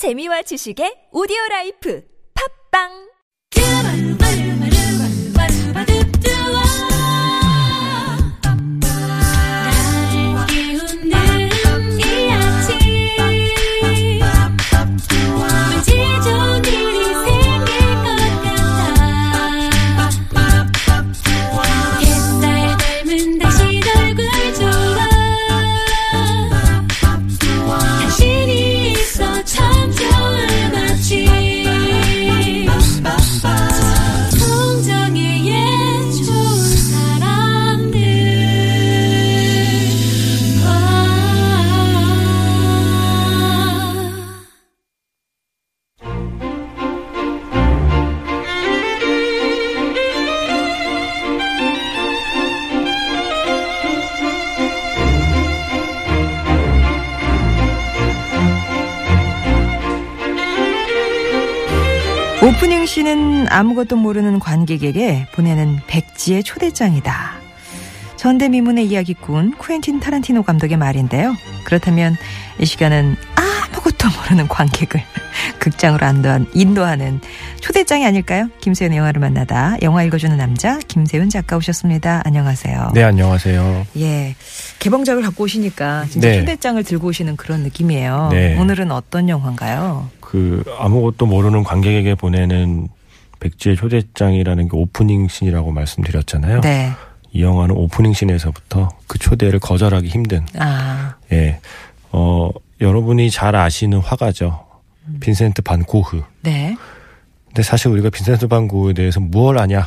재미와 지식의 오디오 라이프. 팝빵 오프닝 씬은 아무것도 모르는 관객에게 보내는 백지의 초대장이다. 전대미문의 이야기꾼 쿠엔틴 타란티노 감독의 말인데요. 그렇다면 이 시간은 아무것도 모르는 관객을 극장으로 안도한, 인도하는 초대장이 아닐까요? 김세윤의 영화를 만나다 영화 읽어주는 남자 김세윤 작가 오셨습니다. 안녕하세요. 네, 안녕하세요. 예. 개봉작을 갖고 오시니까 진짜 네. 초대장을 들고 오시는 그런 느낌이에요. 네. 오늘은 어떤 영화인가요? 그 아무것도 모르는 관객에게 보내는 백지의 초대장이라는 게 오프닝 씬이라고 말씀드렸잖아요. 네. 이 영화는 오프닝 씬에서부터 그 초대를 거절하기 힘든 아, 예. 어, 여러분이 잘 아시는 화가죠. 빈센트 반 고흐. 네. 근데 사실 우리가 빈센트 반 고흐에 대해서 무얼 아냐?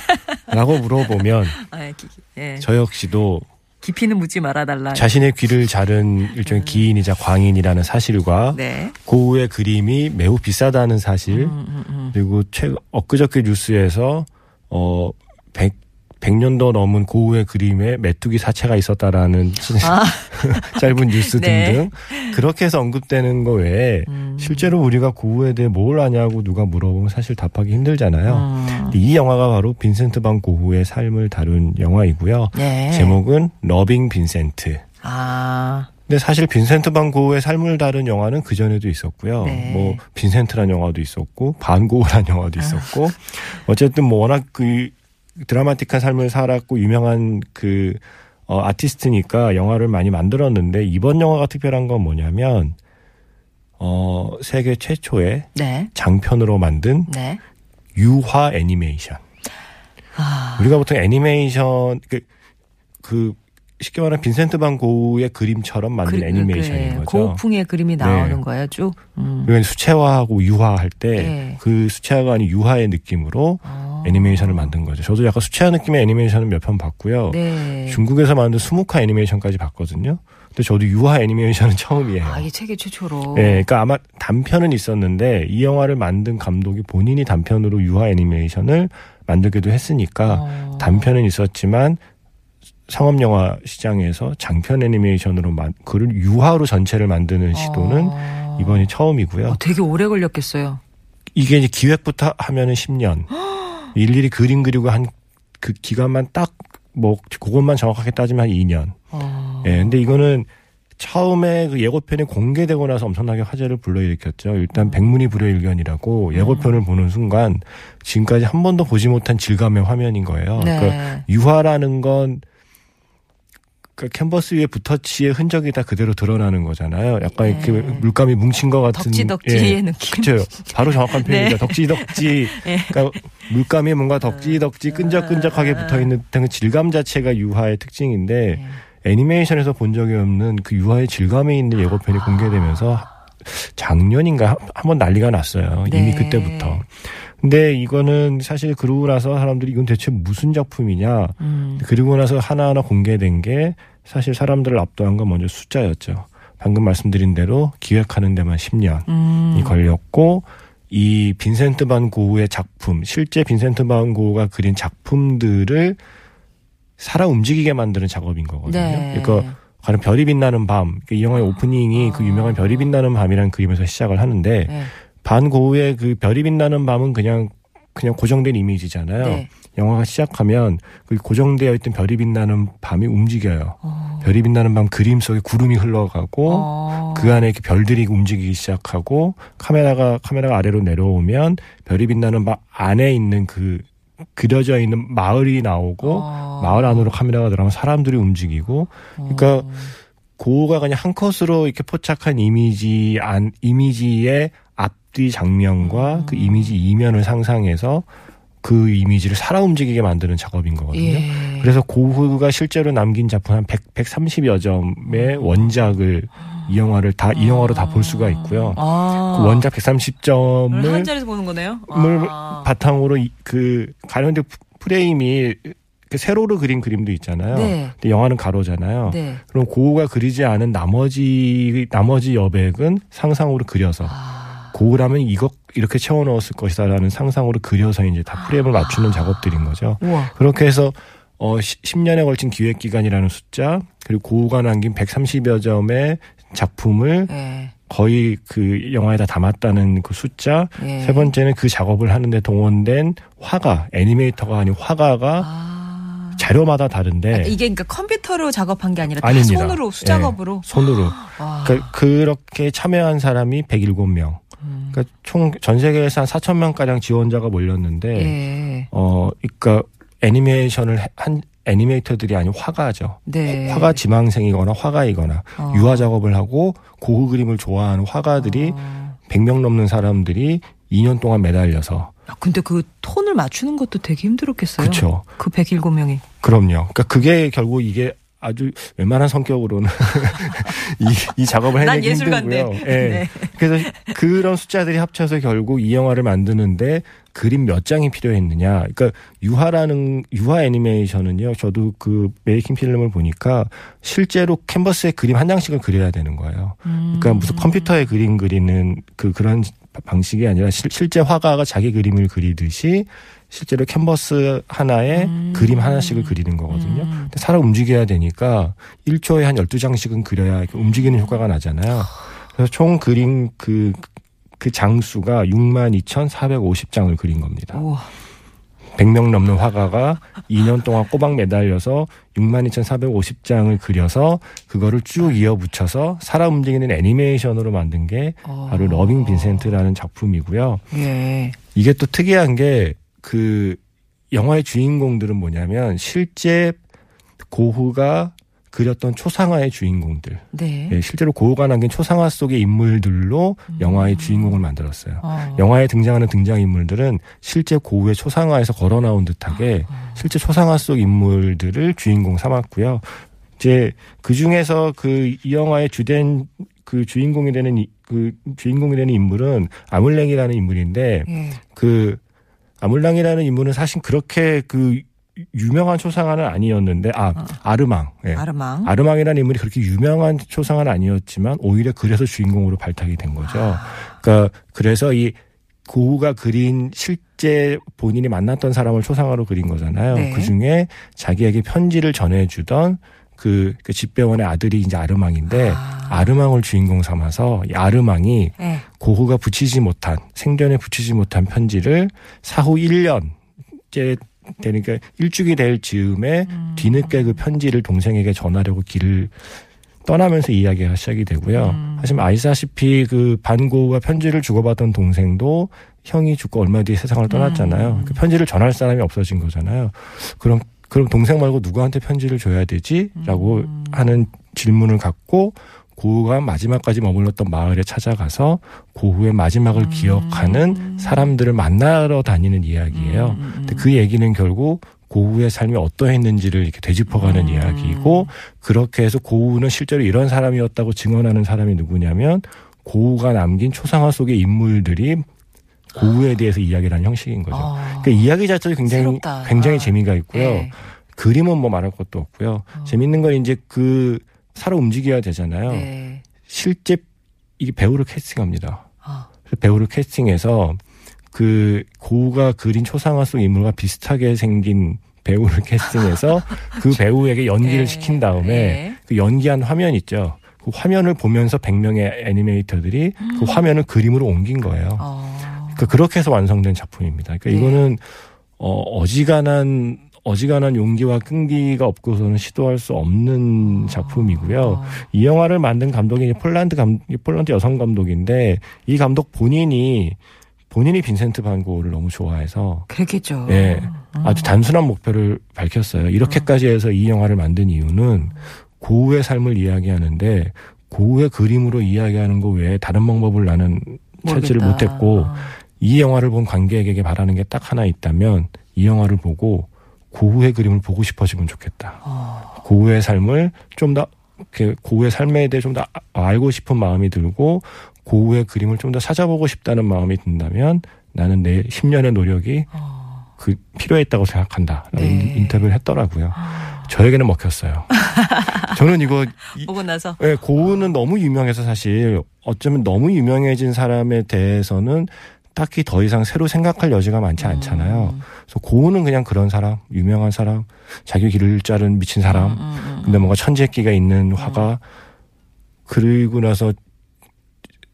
라고 물어보면 아, 기, 예. 저 역시도 깊이는 묻지 말아달라. 자신의 귀를 자른 일종의 기인이자 광인이라는 사실과 네. 고흐의 그림이 매우 비싸다는 사실 음, 음, 음. 그리고 최 엊그저께 뉴스에서 어 100, 100년도 넘은 고흐의 그림에 메뚜기 사체가 있었다라는 아, 짧은 뉴스 네. 등등 그렇게 해서 언급되는 거 외에 음. 실제로 우리가 고흐에 대해 뭘 아냐고 누가 물어보면 사실 답하기 힘들잖아요. 음. 이 영화가 바로 빈센트 반 고흐의 삶을 다룬 영화이고요. 네. 제목은 러빙 빈센트. 아, 근데 사실 빈센트 반 고흐의 삶을 다룬 영화는 그 전에도 있었고요. 네. 뭐 빈센트란 영화도 있었고 반 고흐란 영화도 있었고 어쨌든 뭐 워낙 그 드라마틱한 삶을 살았고 유명한 그 어, 아티스트니까 영화를 많이 만들었는데 이번 영화가 특별한 건 뭐냐면 어 세계 최초의 네. 장편으로 만든 네. 유화 애니메이션. 아, 우리가 보통 애니메이션 그, 그 쉽게 말하면 빈센트 반 고흐의 그림처럼 만든 그- 애니메이션인 그, 거죠. 고풍의 그림이 나오는 네. 거예요, 쭉. 음. 그러니까 수채화하고 유화할 때 네. 그 수채화가 아닌 유화의 느낌으로 어. 애니메이션을 만든 거죠. 저도 약간 수채화 느낌의 애니메이션을 몇 편 봤고요. 네. 중국에서 만든 수묵화 애니메이션까지 봤거든요. 근데 저도 유화 애니메이션은 처음이에요. 아, 이 세계 최초로. 예, 그러니까 아마 단편은 있었는데 이 영화를 만든 감독이 본인이 단편으로 유화 애니메이션을 만들기도 했으니까 어. 단편은 있었지만 상업 영화 시장에서 장편 애니메이션으로 만 그를 유화로 전체를 만드는 시도는 어. 이번이 처음이고요. 어, 되게 오래 걸렸겠어요. 이게 이제 기획부터 하면은 10년. 일일이 그림 그리고 한 그 기간만 딱 뭐 그것만 정확하게 따지면 한 2년. 어. 예. 근데 이거는 처음에 그 예고편이 공개되고 나서 엄청나게 화제를 불러일으켰죠. 일단 백문이 불여일견이라고 예고편을 보는 순간 지금까지 한 번도 보지 못한 질감의 화면인 거예요. 네. 그러니까 유화라는 건 그 캔버스 위에 붓터치의 흔적이 다 그대로 드러나는 거잖아요. 약간 이렇게 네. 물감이 뭉친 것 같은 덕지덕지의 느낌. 그렇죠. 바로 정확한 표현이죠. 네. 덕지덕지. 예. 그러니까 물감이 뭔가 덕지덕지 끈적끈적하게 붙어 있는 듯한 그 질감 자체가 유화의 특징인데 네. 애니메이션에서 본 적이 없는 그 유화의 질감이 있는 예고편이 아. 공개되면서 작년인가 한번 난리가 났어요. 이미 네. 그때부터. 근데 이거는 사실 그러고 나서 사람들이 이건 대체 무슨 작품이냐. 음. 그리고 나서 하나하나 공개된 게 사실 사람들을 압도한 건 먼저 숫자였죠. 방금 말씀드린 대로 기획하는 데만 10년이 음. 걸렸고 이 빈센트 반 고흐의 작품, 실제 빈센트 반 고흐가 그린 작품들을 살아 움직이게 만드는 작업인 거거든요. 네. 그러니까 가령 별이 빛나는 밤, 이 영화의 오프닝이 그 유명한 별이 빛나는 밤이라는 그림에서 시작을 하는데 네. 반 고흐의 그 별이 빛나는 밤은 그냥 그냥 고정된 이미지잖아요. 네. 영화가 시작하면 그 고정되어 있던 별이 빛나는 밤이 움직여요. 어. 별이 빛나는 밤 그림 속에 구름이 흘러가고 어. 그 안에 이렇게 별들이 움직이기 시작하고 카메라가 카메라가 아래로 내려오면 별이 빛나는 밤 안에 있는 그 그려져 있는 마을이 나오고 어. 마을 안으로 카메라가 들어가면 사람들이 움직이고 그러니까 어. 고우가 그냥 한 컷으로 이렇게 포착한 이미지 안 이미지의 앞뒤 장면과 음. 그 이미지 이면을 상상해서 그 이미지를 살아 움직이게 만드는 작업인 거거든요. 예. 그래서 고흐가 실제로 남긴 작품 한 100, 130여 점의 원작을 이 영화를 다 이 영화로 다 볼 수가 있고요. 아. 그 원작 한 130점을 자리에서 보는 거네요. 물 아. 바탕으로 이- 그 가운데 프레임이 그 세로로 그린 그림도 있잖아요. 네. 근데 영화는 가로잖아요. 네. 그럼 고흐가 그리지 않은 나머지 나머지 여백은 상상으로 그려서 아. 고흐라면 이것 이렇게 채워 넣었을 것이다라는 상상으로 그려서 이제 다 프레임을 맞추는 작업들인 거죠. 우와. 그렇게 해서 어 10년에 걸친 기획 기간이라는 숫자 그리고 고흐가 남긴 130여 점의 작품을 예. 거의 그 영화에 다 담았다는 그 숫자 예. 세 번째는 그 작업을 하는데 동원된 화가 애니메이터가 아닌 화가가 아. 자료마다 다른데 이게 그러니까 컴퓨터로 작업한 게 아니라 다 아닙니다. 손으로 수작업으로. 예, 손으로 아. 그러니까 그렇게 참여한 사람이 107명. 음. 그러니까 총 전 세계에서 한 4천 명 가량 지원자가 몰렸는데 예. 어 그러니까 애니메이션을 해- 한 애니메이터들이 아닌 화가죠. 네. 화가 지망생이거나 화가이거나 어. 유화 작업을 하고 고흐 그림을 좋아하는 화가들이 어. 100명 넘는 사람들이 2년 동안 매달려서 아, 근데 그 톤을 맞추는 것도 되게 힘들었겠어요. 그렇죠. 그 107명이. 그럼요. 그러니까 그게 결국 이게 아주 웬만한 성격으로는 이, 이 작업을 난 해내기. 힘들고요. 예. 네. 그래서 그런 숫자들이 합쳐서 결국 이 영화를 만드는데 그림 몇 장이 필요했느냐. 그러니까 유화라는 유화 애니메이션은요. 저도 그 메이킹 필름을 보니까 실제로 캔버스에 그림 한 장씩을 그려야 되는 거예요. 그러니까 음. 무슨 컴퓨터에 그림 그리는 그 그런 방식이 아니라 실, 실제 화가가 자기 그림을 그리듯이 실제로 캔버스 하나에 음. 그림 하나씩을 그리는 거거든요. 음. 근데 사람 움직여야 되니까 1초에 한 12장씩은 그려야 움직이는 효과가 나잖아요. 그래서 총 그림 그, 그 장수가 62,450장을 그린 겁니다. 우와. 100명 넘는 화가가 2년 동안 꼬박 매달려서 62,450장을 그려서 그거를 쭉 이어붙여서 사람 움직이는 애니메이션으로 만든 게 바로 어. 러빙 빈센트라는 작품이고요. 예. 이게 또 특이한 게 그 영화의 주인공들은 뭐냐면 실제 고흐가 그렸던 초상화의 주인공들. 네. 예, 실제로 고흐가 남긴 초상화 속의 인물들로 영화의 주인공을 만들었어요. 어. 영화에 등장하는 등장인물들은 실제 고흐의 초상화에서 걸어 나온 듯하게 실제 초상화 속 인물들을 주인공 삼았고요. 이제 그 중에서 그 이 영화의 주된 그 주인공이 되는 이- 그 주인공이 되는 인물은 아물랭이라는 인물인데 예. 그 아물랑이라는 인물은 사실 그렇게 그 유명한 초상화는 아니었는데 아 아르망 예. 아르망. 아르망이라는 인물이 그렇게 유명한 초상화는 아니었지만 오히려 그래서 주인공으로 발탁이 된 거죠. 그러니까 그래서 이 고우가 그린 실제 본인이 만났던 사람을 초상화로 그린 거잖아요. 네. 그 중에 자기에게 편지를 전해주던 그, 그 집배원의 아들이 이제 아르망인데 아. 아르망을 주인공 삼아서 이 아르망이 예. 고흐가 붙이지 못한 생전에 붙이지 못한 편지를 사후 1년째 되니까 일주기 될 즈음에 음. 뒤늦게 그 편지를 동생에게 전하려고 길을 떠나면서 이야기가 시작이 되고요. 음. 하지만 아시다시피 그 반고흐가 편지를 주고받던 동생도 형이 죽고 얼마 뒤에 세상을 떠났잖아요. 음. 그 편지를 전할 사람이 없어진 거잖아요. 그럼 그럼 동생 말고 누구한테 편지를 줘야 되지?라고 음. 하는 질문을 갖고 고흐가 마지막까지 머물렀던 마을에 찾아가서 고흐의 마지막을 음. 기억하는 사람들을 만나러 다니는 이야기예요. 음, 음, 근데 그 얘기는 결국 고흐의 삶이 어떠했는지를 이렇게 되짚어가는 음. 이야기이고 그렇게 해서 고흐는 실제로 이런 사람이었다고 증언하는 사람이 누구냐면 고흐가 남긴 초상화 속의 인물들이 고흐에 대해서 이야기를 하는 형식인 거죠. 어. 그 이야기 자체도 굉장히 새롭다. 굉장히 아. 재미가 있고요. 예. 그림은 뭐 말할 것도 없고요. 어. 재밌는 건 이제 그 살아 움직여야 되잖아요. 네. 실제 이게 배우를 캐스팅합니다. 아. 배우를 캐스팅해서 그 고우가 그린 초상화 속 인물과 비슷하게 생긴 배우를 캐스팅해서 그 배우에게 연기를 네. 시킨 다음에 네. 그 연기한 화면 있죠. 그 화면을 보면서 100명의 애니메이터들이 그 화면을 그림으로 옮긴 거예요. 어. 그러니까 그렇게 해서 완성된 작품입니다. 그러니까 네. 이거는 어, 어지간한 어지간한 용기와 끈기가 없고서는 시도할 수 없는 작품이고요. 어. 이 영화를 만든 감독이 폴란드 감 폴란드 여성 감독인데 이 감독 본인이 본인이 빈센트 반 고흐를 너무 좋아해서 그렇겠죠. 예, 음. 아주 단순한 목표를 밝혔어요. 이렇게까지 해서 이 영화를 만든 이유는 고흐의 삶을 이야기하는데 고흐의 그림으로 이야기하는 거 외에 다른 방법을 나는 찾지를 모르겠다. 못했고 이 영화를 본 관객에게 바라는 게 딱 하나 있다면 이 영화를 보고 고흐의 그림을 보고 싶어지면 좋겠다. 어. 고흐의 삶을 좀더 고흐의 삶에 대해 좀 더 알고 싶은 마음이 들고 고흐의 그림을 좀 더 찾아보고 싶다는 마음이 든다면 나는 내 10년의 노력이 어. 그 필요했다고 생각한다. 라고 네. 인- 인터뷰를 했더라고요. 저에게는 먹혔어요. 저는 이거 이- 보고 나서 예, 고흐는 너무 유명해서 사실 어쩌면 너무 유명해진 사람에 대해서는 딱히 더 이상 새로 생각할 여지가 많지 않잖아요. 음. 그래서 고흐는 그냥 그런 사람, 유명한 사람, 자기 길을 자른 미친 사람, 음, 음, 음. 근데 뭔가 천재끼가 있는 화가 그리고 나서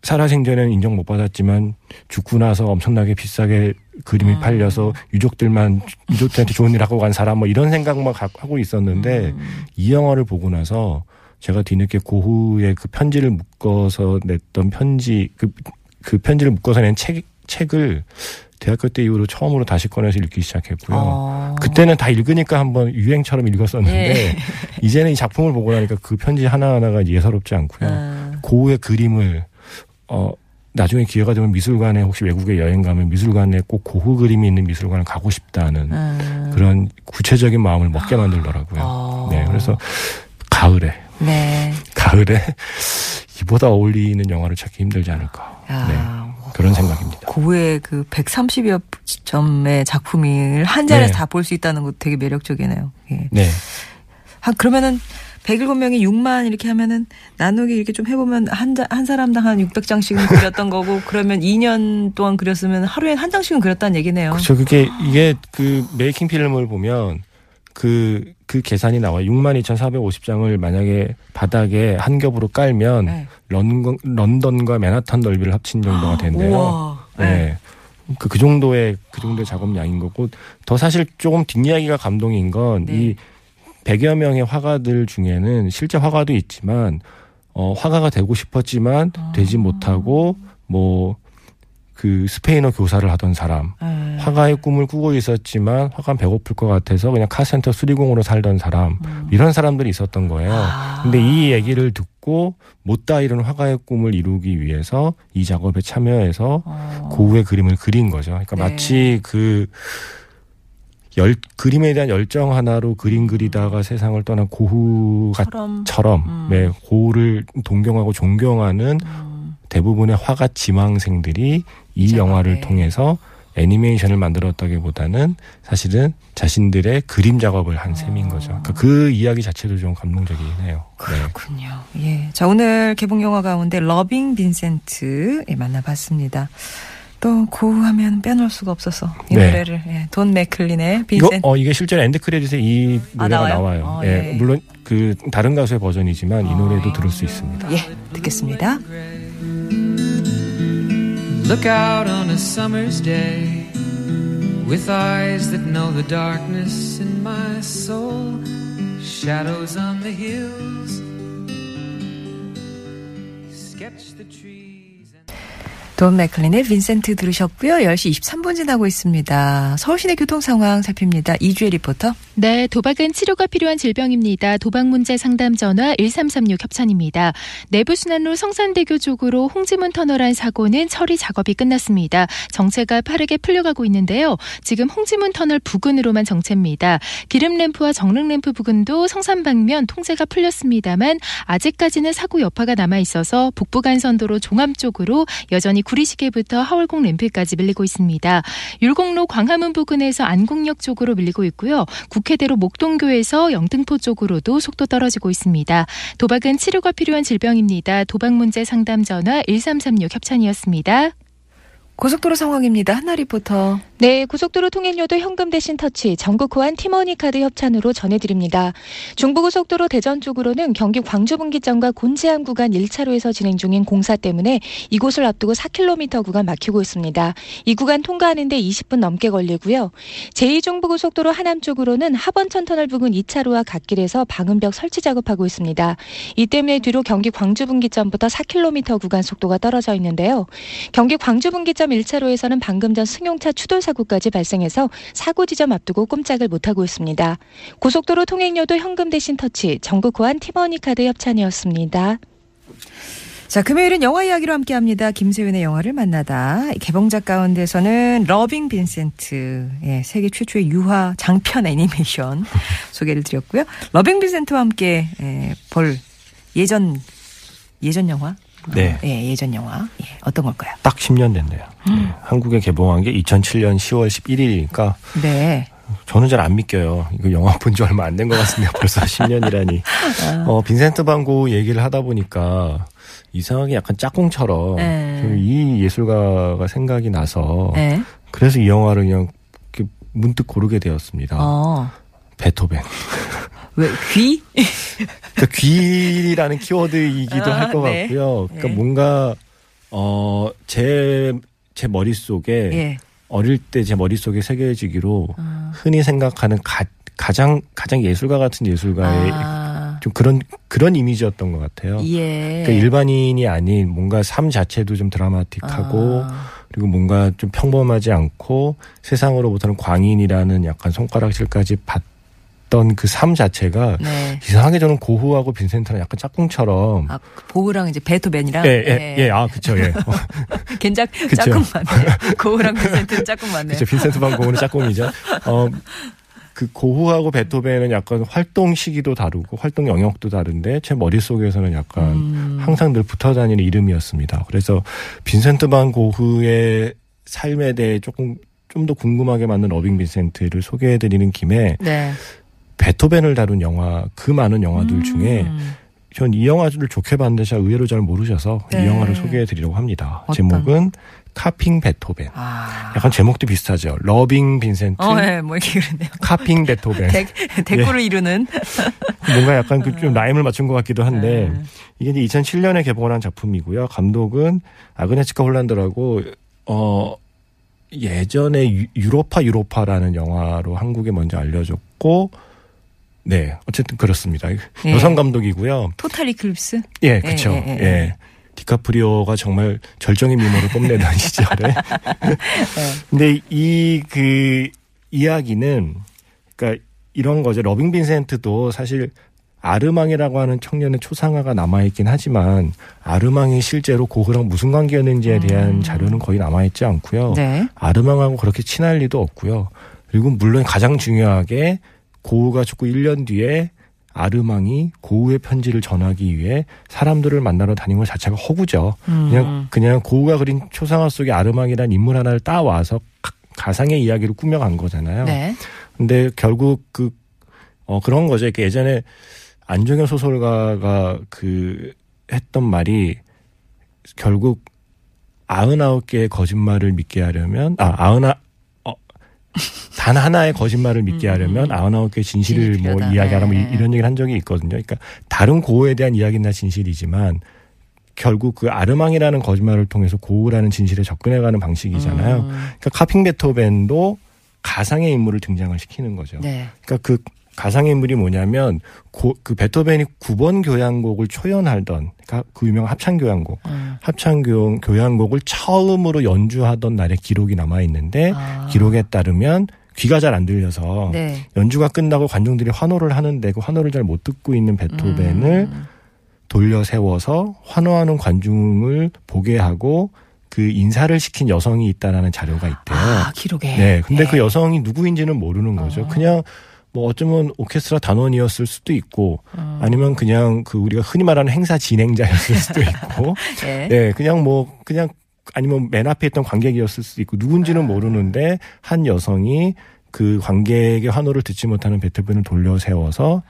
살아생전에는 인정 못 받았지만 죽고 나서 엄청나게 비싸게 그림이 음. 팔려서 유족들만 유족들한테 좋은 일 하고 간 사람 뭐 이런 생각만 가- 하고 있었는데 음. 이 영화를 보고 나서 제가 뒤늦게 고흐의 그 편지를 묶어서 냈던 편지 그, 그 편지를 묶어서 낸 책, 책을 대학교 때 이후로 처음으로 다시 꺼내서 읽기 시작했고요. 어. 그때는 다 읽으니까 한번 유행처럼 읽었었는데 예. 이제는 이 작품을 보고 나니까 그 편지 하나하나가 예사롭지 않고요. 음. 고흐의 그림을 어 나중에 기회가 되면 미술관에 혹시 외국에 여행 가면 미술관에 꼭 고흐 그림이 있는 미술관을 가고 싶다는 음. 그런 구체적인 마음을 먹게 만들더라고요. 어. 네, 그래서 가을에 네. 가을에 이보다 어울리는 영화를 찾기 힘들지 않을까. 야, 네, 그런 생각입니다. 고흐의 그 130여 점의 작품을 한 자리에서 네. 다볼 수 있다는 것도 되게 매력적이네요. 예. 네, 한 그러면은 107명이 6만 이렇게 하면은 나누기 이렇게 좀 해보면 한, 자, 한 사람당 한 600장씩은 그렸던 거고 그러면 2년 동안 그렸으면 하루에 한 장씩은 그렸다는 얘기네요. 그렇죠. 그게 이게 그 메이킹 필름을 보면 그, 그 계산이 나와요. 62,450장을 만약에 바닥에 한 겹으로 깔면 네. 런던, 런던과 맨하탄 넓이를 합친 정도가 된대요. 우와. 네. 그, 그 정도의, 그 정도의 작업량인 거고, 더 사실 조금 뒷이야기가 감동인 건, 네. 이 100여 명의 화가들 중에는 실제 화가도 있지만, 어, 화가가 되고 싶었지만, 아. 되지 못하고, 뭐, 그 스페인어 교사를 하던 사람, 네. 화가의 꿈을 꾸고 있었지만, 화가 배고플 것 같아서 그냥 카센터 수리공으로 살던 사람, 이런 사람들이 있었던 거예요. 음. 아. 근데 이 얘기를 듣고, 못다 이룬 화가의 꿈을 이루기 위해서 이 작업에 참여해서 어. 고흐의 그림을 그린 거죠. 그러니까 네. 마치 그 열, 그림에 대한 열정 하나로 그림 그리다가 세상을 떠난 고흐가처럼 처럼. 음. 네, 고흐를 동경하고 존경하는 음. 대부분의 화가 지망생들이 이. 영화를 통해서 애니메이션을 만들었다기보다는 사실은 자신들의 그림 작업을 한 셈인 거죠. 그러니까 그 이야기 자체도 좀 감동적이긴 해요. 네. 그렇군요. 예. 자, 오늘 개봉 영화 가운데 러빙 빈센트 예, 만나봤습니다. 또 고흐 하면 빼놓을 수가 없어서 이 네. 노래를 예, 돈 맥클린의 이거 빈센트 어 이게 실제로 end credit에 이 아, 노래가 나와요? 나와요. 어, 예. 예. 물론 그 다른 가수의 버전이지만 이 노래도 어. 들을 수 있습니다. 예, 듣겠습니다. Look out on a summer's day with eyes that know the darkness in my soul. Shadows on the hills. Sketch the trees. 돈 맥클린의 빈센트 들으셨고요. 10시 23분 지나고 있습니다. 서울시내 교통 상황 살핍니다. 이주혜 리포터. 네, 도박은 치료가 필요한 질병입니다. 도박 문제 상담 전화 1336 협찬입니다. 내부순환로 성산대교 쪽으로 홍지문 터널 안 사고는 처리 작업이 끝났습니다. 정체가 빠르게 풀려가고 있는데요. 지금 홍지문 터널 부근으로만 정체입니다. 길음 램프와 정릉 램프 부근도 성산 방면 통제가 풀렸습니다만 아직까지는 사고 여파가 남아 있어서 북부간선도로 종암 쪽으로 여전히 구리시계부터 하월곡 램프까지 밀리고 있습니다. 율곡로 광화문 부근에서 안국역 쪽으로 밀리고 있고요. 국회대로 목동교에서 영등포 쪽으로도 속도 떨어지고 있습니다. 도박은 치료가 필요한 질병입니다. 도박 문제 상담 전화 1336 협찬이었습니다. 고속도로 상황입니다. 한나 리포터. 네, 고속도로 통행료도 현금 대신 터치, 전국 호환 티머니 카드 협찬으로 전해드립니다. 중부고속도로 대전 쪽으로는 경기 광주 분기점과 곤지암 구간 1차로에서 진행 중인 공사 때문에 이곳을 앞두고 4km 구간 막히고 있습니다. 이 구간 통과하는데 20분 넘게 걸리고요. 제2중부고속도로 하남 쪽으로는 하번천 터널 부근 2차로와 갓길에서 방음벽 설치 작업하고 있습니다. 이 때문에 뒤로 경기 광주 분기점부터 4km 구간 속도가 떨어져 있는데요. 경기 광주 분기점 1차로에서는 방금 전 승용차 추돌 사 고까지 발생해서 사고 지점 앞두고 꼼짝을 못하고 있습니다. 고속도로 통행료도 현금 대신 터치, 전국 호환 티머니 카드 협찬이었습니다. 자, 금요일은 영화 이야기로 함께 합니다. 김세윤의 영화를 만나다. 개봉작 가운데서는 러빙 빈센트. 예, 세계 최초의 유화 장편 애니메이션 소개를 드렸고요. 러빙 빈센트와 함께 예, 볼 예전 예전 영화? 네. 예, 예전 영화. 예, 어떤 걸까요? 딱 10년 됐네요. 네, 한국에 개봉한 게 2007년 10월 11일이니까 네. 저는 잘 안 믿겨요. 이거 영화 본 지 얼마 안 된 것 같습니다. 벌써 10년이라니. 어, 빈센트 반고 얘기를 하다 보니까 이상하게 약간 짝꿍처럼 네. 좀이 예술가가 생각이 나서 네. 그래서 이 영화를 그냥 문득 고르게 되었습니다. 어. 베토벤. 왜 귀? 그러니까 귀라는 키워드이기도 아, 할것 네. 같고요. 그러니까 네. 뭔가 어제제 제 머릿속에 예. 어릴 때 제 머릿속에 새겨지기로 아. 흔히 생각하는 가, 가장 가장 예술가 같은 예술가의 아. 좀 그런 그런 이미지였던 것 같아요. 예. 그러니까 일반인이 아닌 뭔가 삶 자체도 좀 드라마틱하고 아. 그리고 뭔가 좀 평범하지 않고 세상으로부터는 광인이라는 약간 손가락질까지 받 던 그 삶 자체가 네. 이상하게 저는 고흐하고 빈센트랑 약간 짝꿍처럼 아, 고흐랑 이제 베토벤이랑 예, 예, 예, 아, 그쵸, 예. 그쵸. 짝꿍 맞네. 고흐랑 빈센트 짝꿍 맞네. 그쵸, 빈센트 반 고흐는 짝꿍이죠. 어, 그 고흐하고 베토벤은 약간 활동 시기도 다르고 활동 영역도 다른데 제 머릿속에서는 약간 음. 항상 늘 붙어 다니는 이름이었습니다. 그래서 빈센트 반 고흐의 삶에 대해 조금 좀 더 궁금하게 만든 러빙 빈센트를 소개해 드리는 김에 네. 베토벤을 다룬 영화 그 많은 영화들 중에 음. 전 이 영화를 좋게 봤는데 제가 의외로 잘 모르셔서 네. 이 영화를 소개해 드리려고 합니다. 어떤? 제목은 카핑 베토벤. 아. 약간 제목도 비슷하죠. 러빙 빈센트, 어, 예, 뭐 이렇게 그러네요. 카핑 베토벤. 대, 대구를 이루는. 뭔가 약간 그 좀 rhyme을 맞춘 것 같기도 한데 음. 이게 이제 2007년에 개봉을 한 작품이고요. 감독은 아그네츠카 홀란드라고 어 예전에 유- 유로파 유로파라는 영화로 한국에 먼저 알려졌고 네 어쨌든 그렇습니다. 예. 여성 감독이고요. 토탈 이클립스? 예, 그렇죠. 예, 예, 예, 예. 디카프리오가 정말 절정의 미모를 뽐내던 시절에. 근데 이 그 이야기는 그러니까 이런 거죠. 러빙 빈센트도 사실 아르망이라고 하는 청년의 초상화가 남아있긴 하지만 아르망이 실제로 고흐랑 무슨 관계였는지에 대한 자료는 거의 남아있지 않고요. 네. 아르망하고 그렇게 친할 리도 없고요. 그리고 물론 가장 중요하게 고흐가 죽고 1년 뒤에 아르망이 고흐의 편지를 전하기 위해 사람들을 만나러 다닌 것 자체가 허구죠. 그냥 그냥 고흐가 그린 초상화 속에 아르망이라는 인물 하나를 따와서 가- 가상의 이야기를 꾸며간 거잖아요. 네. 근데 결국 그, 어, 그런 거죠. 이렇게 예전에 안정현 소설가가 그 했던 말이 결국 아흔아홉 개의 거짓말을 믿게 하려면, 아, 아흔아, 어, 단 하나의 거짓말을 믿게 하려면 아흔아홉 개의 진실을 뭐 필요하다. 이야기하라 뭐 네. 이- 이런 얘기를 한 적이 있거든요. 그러니까 다른 고흐에 대한 이야기나 진실이지만 결국 그 아르망이라는 거짓말을 통해서 고흐라는 진실에 접근해가는 방식이잖아요. 음. 그러니까 카핑 베토벤도 가상의 인물을 등장을 시키는 거죠. 네. 그러니까 그 가상의 인물이 뭐냐면 고, 그 베토벤이 9번 교향곡을 초연하던 그러니까 그 유명한 합창 교향곡, 음. 합창 교, 교향곡을 처음으로 연주하던 날의 기록이 남아 있는데 아. 기록에 따르면 귀가 잘 안 들려서 네. 연주가 끝나고 관중들이 환호를 하는데 그 환호를 잘 못 듣고 있는 베토벤을 음. 돌려 세워서 환호하는 관중을 보게 하고 그 인사를 시킨 여성이 있다라는 자료가 있대요. 아, 기록에. 네. 근데 그 여성이 누구인지는 모르는 거죠. 어. 그냥 뭐 어쩌면 오케스트라 단원이었을 수도 있고 음. 아니면 그냥 그 우리가 흔히 말하는 행사 진행자였을 수도 있고 네. 네. 그냥 뭐 그냥 아니면 맨 앞에 있던 관객이었을 수도 있고 누군지는 모르는데 한 여성이 그 관객의 환호를 듣지 못하는 베토벤을 돌려 세워서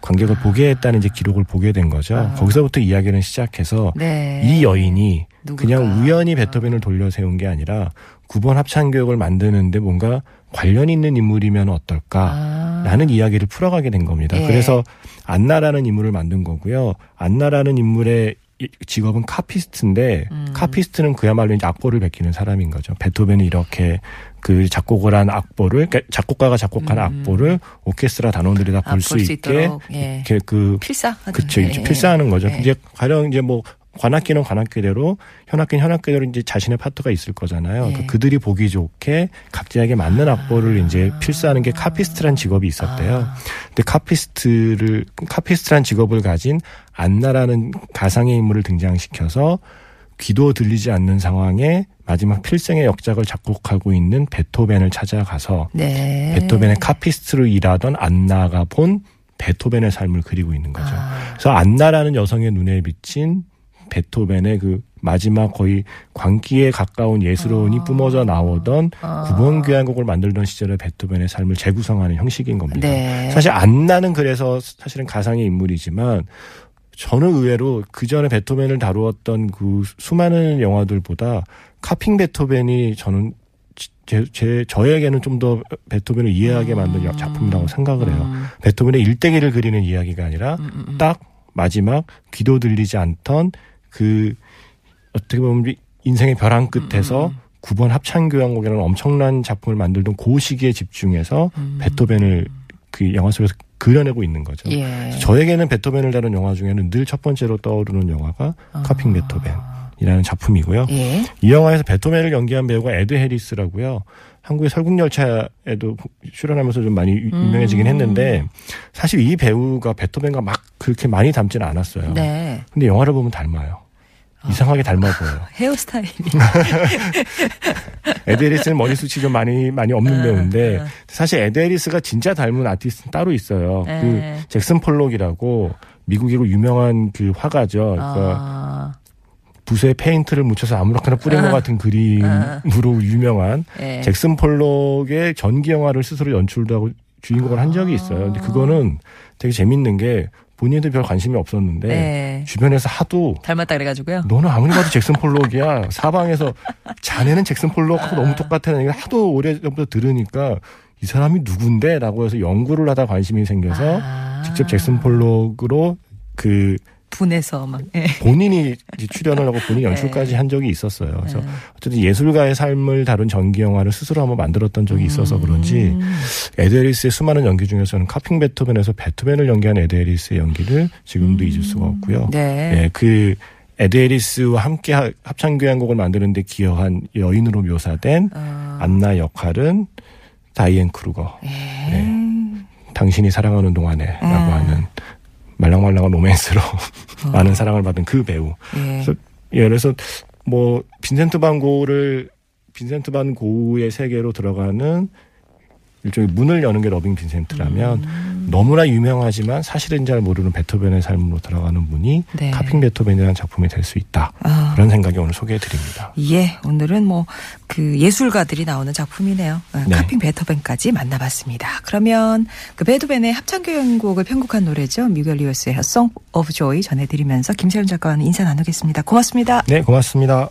관객을 보게 했다는 이제 기록을 보게 된 거죠. 아. 거기서부터 이야기는 시작해서 네. 이 여인이 누굴까? 그냥 우연히 베토벤을 돌려 세운 게 아니라 9번 합창 교육을 만드는데 뭔가 관련 있는 인물이면 어떨까? 아. 라는 이야기를 풀어가게 된 겁니다. 예. 그래서 안나라는 인물을 만든 거고요. 안나라는 인물의 이- 직업은 카피스트인데 음. 카피스트는 그야말로 이제 악보를 베끼는 사람인 거죠. 베토벤이 이렇게 그 작곡을 한 악보를 그러니까 작곡가가 작곡한 악보를 오케스트라 단원들이 다 음. 아, 볼수 볼수 있게 예. 이렇게 그 필사. 그쵸. 예, 예. 필사하는 거죠. 예. 이제 가령 이제 뭐 관악기는 관악기대로 현악기는 현악기대로 이제 자신의 파트가 있을 거잖아요. 예. 그러니까 그들이 보기 좋게 각자에게 맞는 악보를 이제 필사하는 게 copyist란 직업이 있었대요. 아. 근데 copyist를 copyist란 직업을 가진 안나라는 가상의 인물을 등장시켜서 귀도 들리지 않는 상황에 마지막 필생의 역작을 작곡하고 있는 베토벤을 찾아가서 네. 베토벤의 copyist로 일하던 안나가 본 베토벤의 삶을 그리고 있는 거죠. 아. 그래서 안나라는 여성의 눈에 비친 베토벤의 그 마지막 거의 광기에 가까운 예술혼이 뿜어져 나오던 아. 구번 교향곡을 만들던 시절의 베토벤의 삶을 재구성하는 형식인 겁니다. 네. 사실 안나는 그래서 사실은 가상의 인물이지만 저는 의외로 그 전에 베토벤을 다루었던 그 수많은 영화들보다 카핑 베토벤이 저는 제, 제 저에게는 좀 더 베토벤을 이해하게 만든 작품이라고 생각을 해요. 음. 베토벤의 일대기를 그리는 이야기가 아니라 음, 음, 음. 딱 마지막 귀도 들리지 않던 그 어떻게 보면 인생의 벼랑 끝에서 음, 9번 합창교향곡이라는 엄청난 작품을 만들던 그 시기에 집중해서 베토벤을 그 영화 속에서 그려내고 있는 거죠. 음. 예. 저에게는 베토벤을 다룬 영화 중에는 늘 첫 번째로 떠오르는 영화가 카핑 베토벤이라는 작품이고요. 아. 예. 이 영화에서 베토벤을 연기한 배우가 에드 해리스라고요. 한국의 설국열차에도 출연하면서 좀 많이 유- 유명해지긴 음. 했는데 사실 이 배우가 베토벤과 막 그렇게 많이 닮지는 않았어요. 네. 근데 영화를 보면 닮아요. 이상하게 닮아 보여요. 헤어스타일이. 에드 해리스는 머리숱이 좀 많이 많이 없는 어, 배우인데 어. 사실 에드 해리스가 진짜 닮은 아티스트는 따로 있어요. 네. 그 잭슨 폴록이라고 미국이고 유명한 그 화가죠. 그러니까 아. 붓에 페인트를 묻혀서 아무렇게나 뿌린 것 같은 그림으로 유명한 예. 잭슨 폴록의 전기 영화를 스스로 연출도 하고 주인공을 한 적이 있어요. 근데 그거는 되게 재밌는 게 본인도 별 관심이 없었는데 네. 주변에서 하도 닮았다 그래가지고요. 너는 아무리 봐도 잭슨 폴록이야. 사방에서 자네는 잭슨 폴록하고 너무 똑같다는 얘기를 하도 오래전부터 들으니까 이 사람이 누군데? 라고 해서 연구를 하다 관심이 생겨서 아. 직접 잭슨 폴록으로 그 분해서 막. 예. 본인이 이제 출연을 하고 본인 연출까지 한 적이 있었어요. 그래서 네. 어쨌든 예술가의 삶을 다룬 전기 영화를 스스로 한번 만들었던 적이 있어서 그런지 음. 에드 해리스의 수많은 연기 중에서는 카핑 베토벤에서 베토벤을 연기한 에드 해리스의 연기를 지금도 잊을 수가 없고요. 네. 예, 그 에드 해리스와 함께 하- 합창교향곡을 만드는데 기여한 여인으로 묘사된 어. 안나 역할은 다이앤 크루거. 예. 네. 당신이 사랑하는 동안에라고 음. 하는 말랑말랑한 로맨스로 많은 사랑을 받은 그 배우. 예. 그래서 예, 그래서 뭐 빈센트 반 고흐를 빈센트 반 고흐의 세계로 들어가는 일종의 문을 여는 게 러빙 빈센트라면 음. 너무나 유명하지만 사실은 잘 모르는 베토벤의 삶으로 들어가는 문이 네. 카핑 베토벤이라는 작품이 될 수 있다. 아. 그런 생각이 오늘 소개해 드립니다. 예, 오늘은 뭐 그 예술가들이 나오는 작품이네요. 어, 네. 카핑 베토벤까지 만나봤습니다. 그러면 그 베토벤의 합창교향곡을 편곡한 노래죠. 미겔 리오스의 Song of Joy 전해드리면서 김세윤 작가와는 인사 나누겠습니다. 고맙습니다. 네, 고맙습니다.